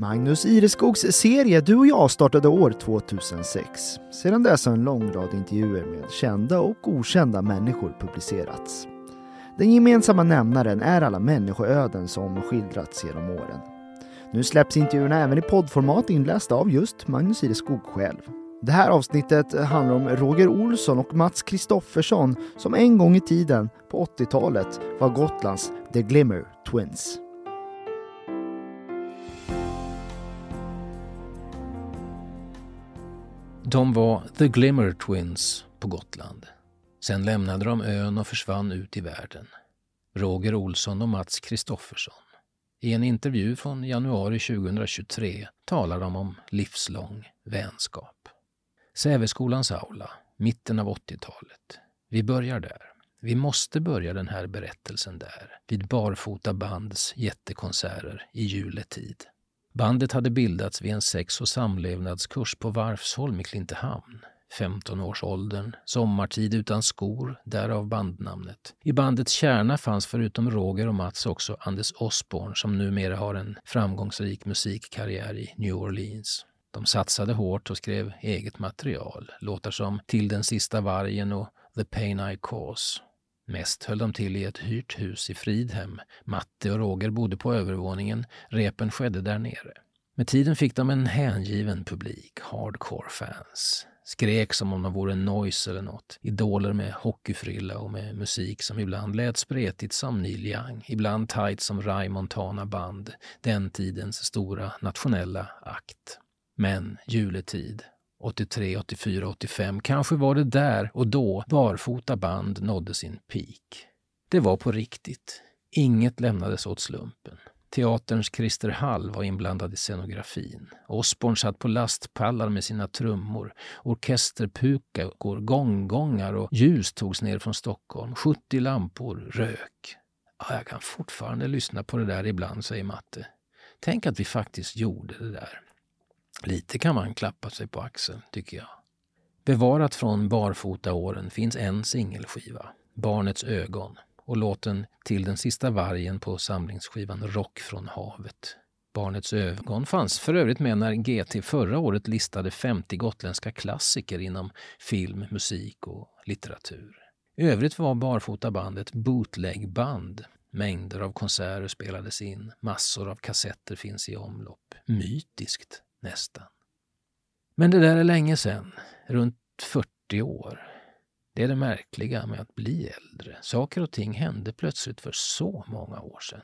Magnus Ireskogs serie Du och jag startade år 2006. Sedan dess har en lång rad intervjuer med kända och okända människor publicerats. Den gemensamma nämnaren är alla människoöden som skildrats genom åren. Nu släpps intervjuerna även i poddformat inlästa av just Magnus Ireskog själv. Det här avsnittet handlar om Roger Olsson och Mats Kristoffersson som en gång i tiden, på 80-talet, var Gotlands The Glimmer Twins. De var The Glimmer Twins på Gotland. Sen lämnade de ön och försvann ut i världen. Roger Olsson och Mats Kristoffersson. I en intervju från januari 2023 talar de om livslång vänskap. Säveskolans aula, mitten av 80-talet. Vi börjar där. Vi måste börja den här berättelsen där, vid Barfota bands jättekonserter i juletid. Bandet hade bildats vid en sex och samlevnadskurs på Varfsholm i Klintehamn. 15-årsåldern, sommartid utan skor, därav bandnamnet. I bandets kärna fanns förutom Roger och Mats också Anders Osborn som numera har en framgångsrik musikkarriär i New Orleans. De satsade hårt och skrev eget material, låtar som Till den sista vargen och The Pain I Cause. Mest höll de till i ett hyrt hus i Fridhem. Matte och Roger bodde på övervåningen, repen skedde där nere. Med tiden fick de en hängiven publik, hardcore-fans. Skrek som om de vore noise eller något. Idoler med hockeyfrilla och med musik som ibland lät spretigt som Neil Young, ibland tight som Ray Montana Band, den tidens stora nationella akt. Men juletid, 83, 84, 85, kanske var det där och då barfota band nådde sin peak. Det var på riktigt. Inget lämnades åt slumpen. Teaterns Christer Hall var inblandad i scenografin. Osborn satt på lastpallar med sina trummor. Orkesterpukor, gånggångar och ljus togs ner från Stockholm. 70 lampor, rök. Ja, jag kan fortfarande lyssna på det där ibland, säger Matte. Tänk att vi faktiskt gjorde det där. Lite kan man klappa sig på axeln, tycker jag. Bevarat från barfotaåren finns en singelskiva, Barnets ögon, och låten Till den sista vargen på samlingsskivan Rock från havet. Barnets ögon fanns för övrigt med när GT förra året listade 50 gotländska klassiker inom film, musik och litteratur. I övrigt var Barfotabandet bootlegband. Mängder av konserter spelades in, massor av kassetter finns i omlopp. Mytiskt, nästan. Men det där är länge sedan, runt 40 år. Det är det märkliga med att bli äldre. Saker och ting hände plötsligt för så många år sedan.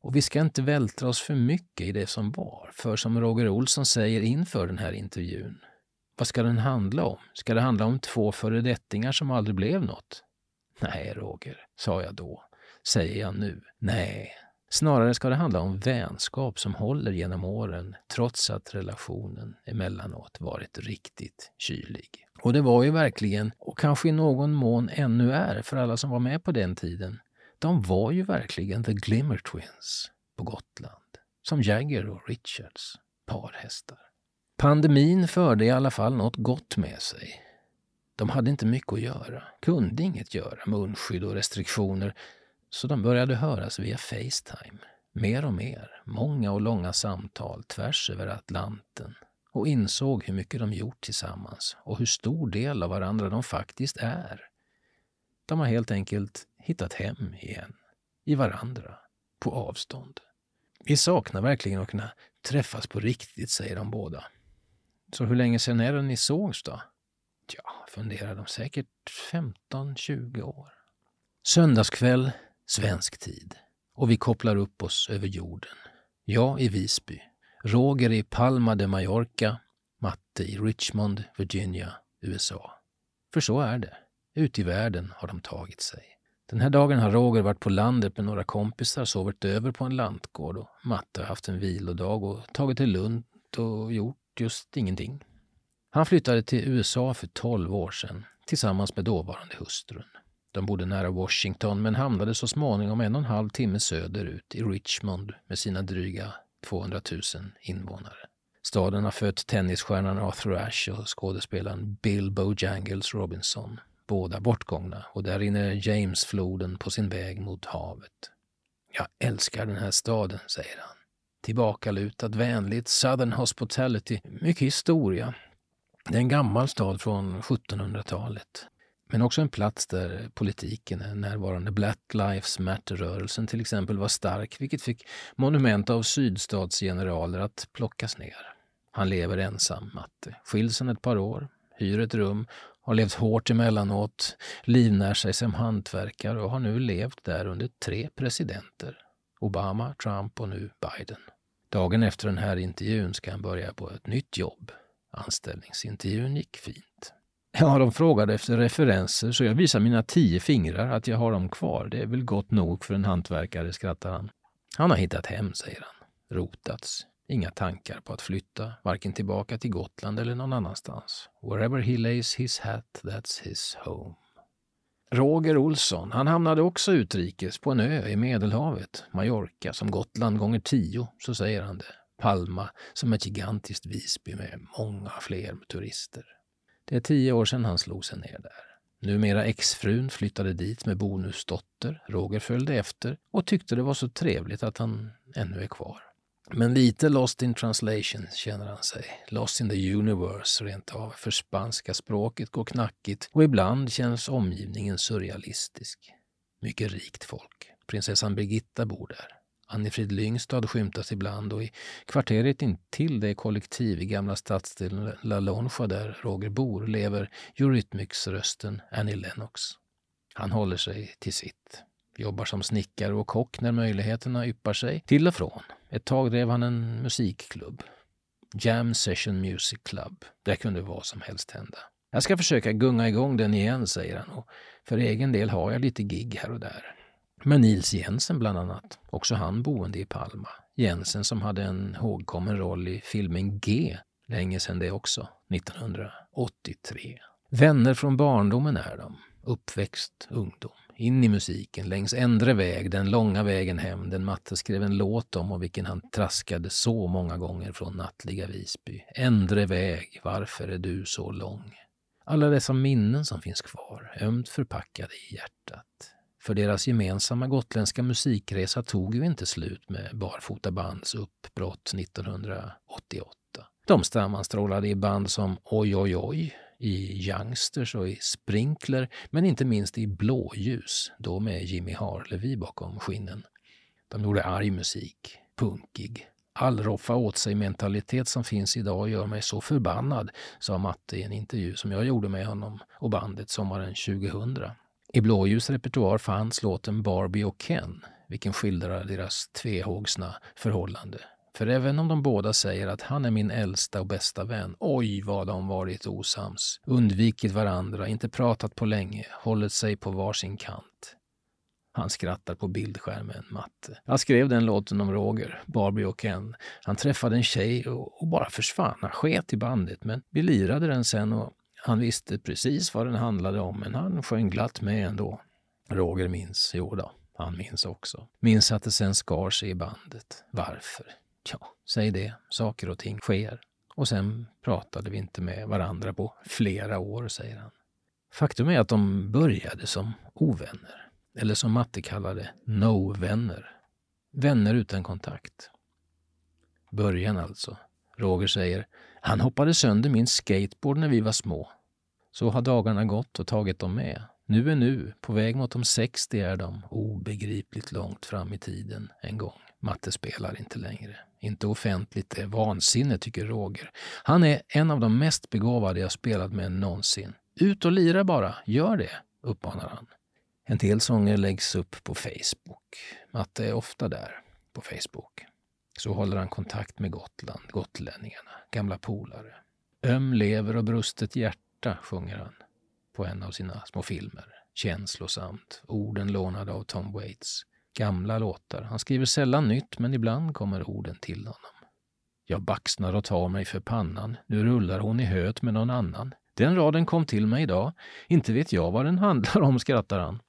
Och vi ska inte vältra oss för mycket i det som var, för som Roger Olsson säger inför den här intervjun, vad ska den handla om? Ska det handla om två föredettingar som aldrig blev något? Nej, Roger, sa jag då. Säger jag nu? Nej, Snarare ska det handla om vänskap som håller genom åren trots att relationen emellanåt varit riktigt kylig. Och det var ju verkligen, och kanske i någon mån ännu är för alla som var med på den tiden, de var ju verkligen The Glimmer Twins på Gotland. Som Jagger och Richards, parhästar. Pandemin förde i alla fall något gott med sig. De hade inte mycket att göra, kunde inget göra, munskydd och restriktioner så de började höras via Facetime. Mer och mer, många och långa samtal tvärs över Atlanten och insåg hur mycket de gjort tillsammans och hur stor del av varandra de faktiskt är. De har helt enkelt hittat hem igen, i varandra, på avstånd. Vi saknar verkligen att kunna träffas på riktigt, säger de båda. Så hur länge sedan är det ni sågs då? Ja, funderar de, säkert 15-20 år. Söndagskväll svensk tid. Och vi kopplar upp oss över jorden. Jag i Visby, Roger i Palma de Mallorca, Matte i Richmond, Virginia, USA. För så är det. Ute i världen har de tagit sig. Den här dagen har Roger varit på landet med några kompisar, sovit över på en lantgård och Matte har haft en vilodag och tagit det lugnt och gjort just ingenting. Han flyttade till USA för 12 år sedan tillsammans med dåvarande hustrun. De bodde nära Washington men hamnade så småningom en och en halv timme söderut i Richmond med sina dryga 200 000 invånare. Staden har fött tennisstjärnan Arthur Ashe och skådespelaren Bill Bojangles Robinson. Båda bortgångna och där rinner Jamesfloden på sin väg mot havet. Jag älskar den här staden, säger han. Tillbakalutat, vänligt, Southern Hospitality. Mycket historia. Det är en gammal stad från 1700-talet. Men också en plats där politiken är närvarande. Black Lives Matter-rörelsen till exempel var stark, vilket fick monument av sydstatsgeneraler att plockas ner. Han lever ensam, Matte. Skiljs ett par år, hyr ett rum, har levt hårt emellanåt, livnär sig som hantverkare och har nu levt där under tre presidenter. Obama, Trump och nu Biden. Dagen efter den här intervjun ska han börja på ett nytt jobb. Anställningsintervjun gick fint. Ja, de frågade efter referenser så jag visar mina tio fingrar att jag har dem kvar. Det är väl gott nog för en hantverkare, skrattar han. Han har hittat hem, säger han. Rotats. Inga tankar på att flytta, varken tillbaka till Gotland eller någon annanstans. Wherever he lays his hat, that's his home. Roger Olsson, han hamnade också utrikes på en ö i Medelhavet, Mallorca, som Gotland gånger tio, så säger han det. Palma som ett gigantiskt Visby med många fler turister. Det är tio år sedan han slog sig ner där. Numera exfrun flyttade dit med bonusdotter. Roger följde efter och tyckte det var så trevligt att han ännu är kvar. Men lite lost in translation känner han sig. Lost in the universe rent av. För spanska språket går knackigt och ibland känns omgivningen surrealistisk. Mycket rikt folk. Prinsessan Birgitta bor där. Annifrid Lyngstad skymtas ibland och i kvarteret intill det kollektiv i gamla stadsdelen La Lonja där Roger bor lever Eurythmics-rösten Annie Lennox. Han håller sig till sitt. Jobbar som snickare och kock när möjligheterna yppar sig. Till och från. Ett tag drev han en musikklubb. Jam Session Music Club. Där kunde vad som helst hända. Jag ska försöka gunga igång den igen, säger han. Och för egen del har jag lite gig här och där. Med Nils Jensen bland annat, också han boende i Palma. Jensen som hade en hågkommen roll i filmen G, länge sedan det också, 1983. Vänner från barndomen är de, uppväxt, ungdom. In i musiken, längs ändre väg, den långa vägen hem, den Matte skrev en låt om och vilken han traskade så många gånger från nattliga Visby. Ändre väg, varför är du så lång? Alla dessa minnen som finns kvar, ömt förpackade i hjärtat. För deras gemensamma gotländska musikresa tog ju inte slut med Barfotabands uppbrott 1988. De sammanstrålade i band som Oj Oj Oj, i Youngsters och i Sprinkler, men inte minst i Blåljus, då med Jimmy Harlevi bakom skinnen. De gjorde arg musik, punkig. All roffa åt sig mentalitet som finns idag gör mig så förbannad, sa Matte i en intervju som jag gjorde med honom och bandet sommaren 2000. I Blåljus repertoar fanns låten Barbie och Ken, vilken skildrar deras tvehågsna förhållande. För även om de båda säger att han är min äldsta och bästa vän, oj vad de varit osams, undvikit varandra, inte pratat på länge, hållit sig på varsin kant. Han skrattar på bildskärmen, Matte. Jag skrev den låten om Roger, Barbie och Ken. Han träffade en tjej och, och bara försvann. Han sket i bandet, men vi lirade den sen och han visste precis vad den handlade om, men han sjöng glatt med ändå. Roger minns, jo då, han minns också. Minns att det sen skar sig i bandet. Varför? Ja, säg det. Saker och ting sker. Och sen pratade vi inte med varandra på flera år, säger han. Faktum är att de började som ovänner. Eller som Matte kallade no-vänner. Vänner utan kontakt. Början alltså. Roger säger, han hoppade sönder min skateboard när vi var små. Så har dagarna gått och tagit dem med. Nu är nu, på väg mot de 60 är de, obegripligt långt fram i tiden en gång. Matte spelar inte längre. Inte offentligt, det är vansinne, tycker Roger. Han är en av de mest begåvade jag spelat med någonsin. Ut och lira bara, gör det, uppmanar han. En del sånger läggs upp på Facebook. Matte är ofta där, på Facebook. Så håller han kontakt med Gotland, gotlänningarna, gamla polare. Öm lever och brustet hjärta, sjunger han på en av sina små filmer. Känslosamt, orden lånade av Tom Waits. Gamla låtar. Han skriver sällan nytt, men ibland kommer orden till honom. Jag baxnar och tar mig för pannan. Nu rullar hon i höet med någon annan. Den raden kom till mig idag. Inte vet jag vad den handlar om, skrattar han.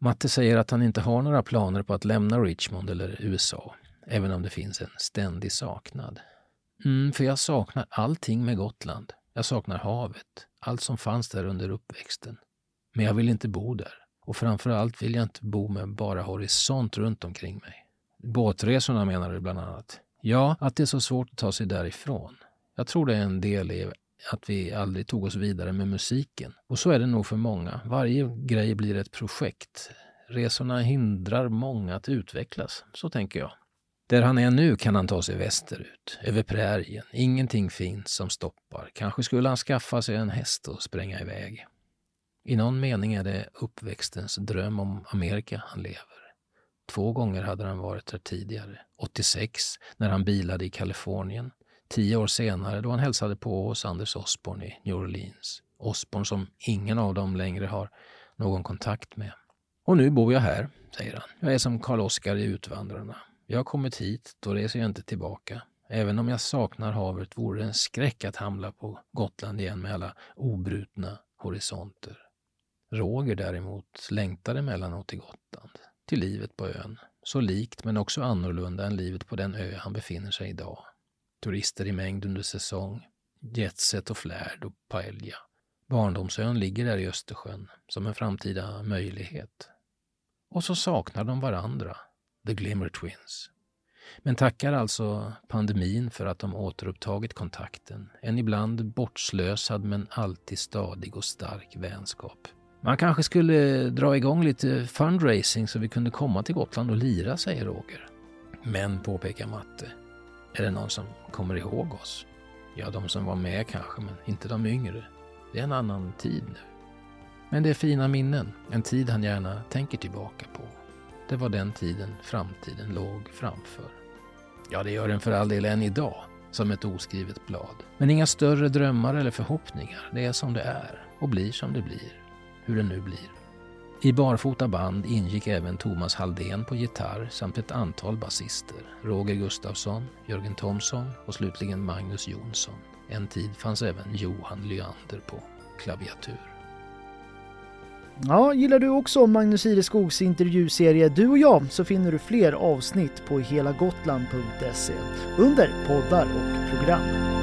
Matte säger att han inte har några planer på att lämna Richmond eller USA, även om det finns en ständig saknad. Mm, för jag saknar allting med Gotland. Jag saknar havet, allt som fanns där under uppväxten. Men jag vill inte bo där. Och framför allt vill jag inte bo med bara horisont runt omkring mig. Båtresorna menar du bland annat? Ja, att det är så svårt att ta sig därifrån. Jag tror det är en del i att vi aldrig tog oss vidare med musiken. Och så är det nog för många. Varje grej blir ett projekt. Resorna hindrar många att utvecklas, så tänker jag. Där han är nu kan han ta sig västerut, över prärien. Ingenting finns som stoppar. Kanske skulle han skaffa sig en häst och spränga iväg. I någon mening är det uppväxtens dröm om Amerika han lever. Två gånger hade han varit där tidigare. 86, när han bilade i Kalifornien. Tio år senare då han hälsade på hos Anders Osborne i New Orleans. Osborne som ingen av dem längre har någon kontakt med. Och nu bor jag här, säger han. Jag är som Karl Oskar i Utvandrarna. Jag har kommit hit, då reser jag inte tillbaka. Även om jag saknar havet vore det en skräck att hamna på Gotland igen med alla obrutna horisonter. Roger däremot längtar emellanåt till Gotland, till livet på ön. Så likt men också annorlunda än livet på den ö han befinner sig idag. Turister i mängd under säsong, jetset och flärd och paella. Barndomsön ligger där i Östersjön som en framtida möjlighet. Och så saknar de varandra, The Glimmer Twins. Men tackar alltså pandemin för att de återupptagit kontakten. En ibland bortslösad men alltid stadig och stark vänskap. Man kanske skulle dra igång lite fundraising så vi kunde komma till Gotland och lira, säger Roger. Men, påpekar Matte, är det någon som kommer ihåg oss? Ja, de som var med kanske, men inte de yngre. Det är en annan tid nu. Men det är fina minnen, en tid han gärna tänker tillbaka på. Det var den tiden framtiden låg framför. Ja, det gör den för all del än idag, som ett oskrivet blad. Men inga större drömmar eller förhoppningar. Det är som det är och blir som det blir hur det nu blir. I Barfota band ingick även Thomas Halldén på gitarr samt ett antal basister. Roger Gustafsson, Jörgen Thomsson och slutligen Magnus Jonsson. En tid fanns även Johan Lyander på klaviatur. Ja, gillar du också Magnus Ireskogs intervjuserie Du och jag så finner du fler avsnitt på helagotland.se under poddar och program.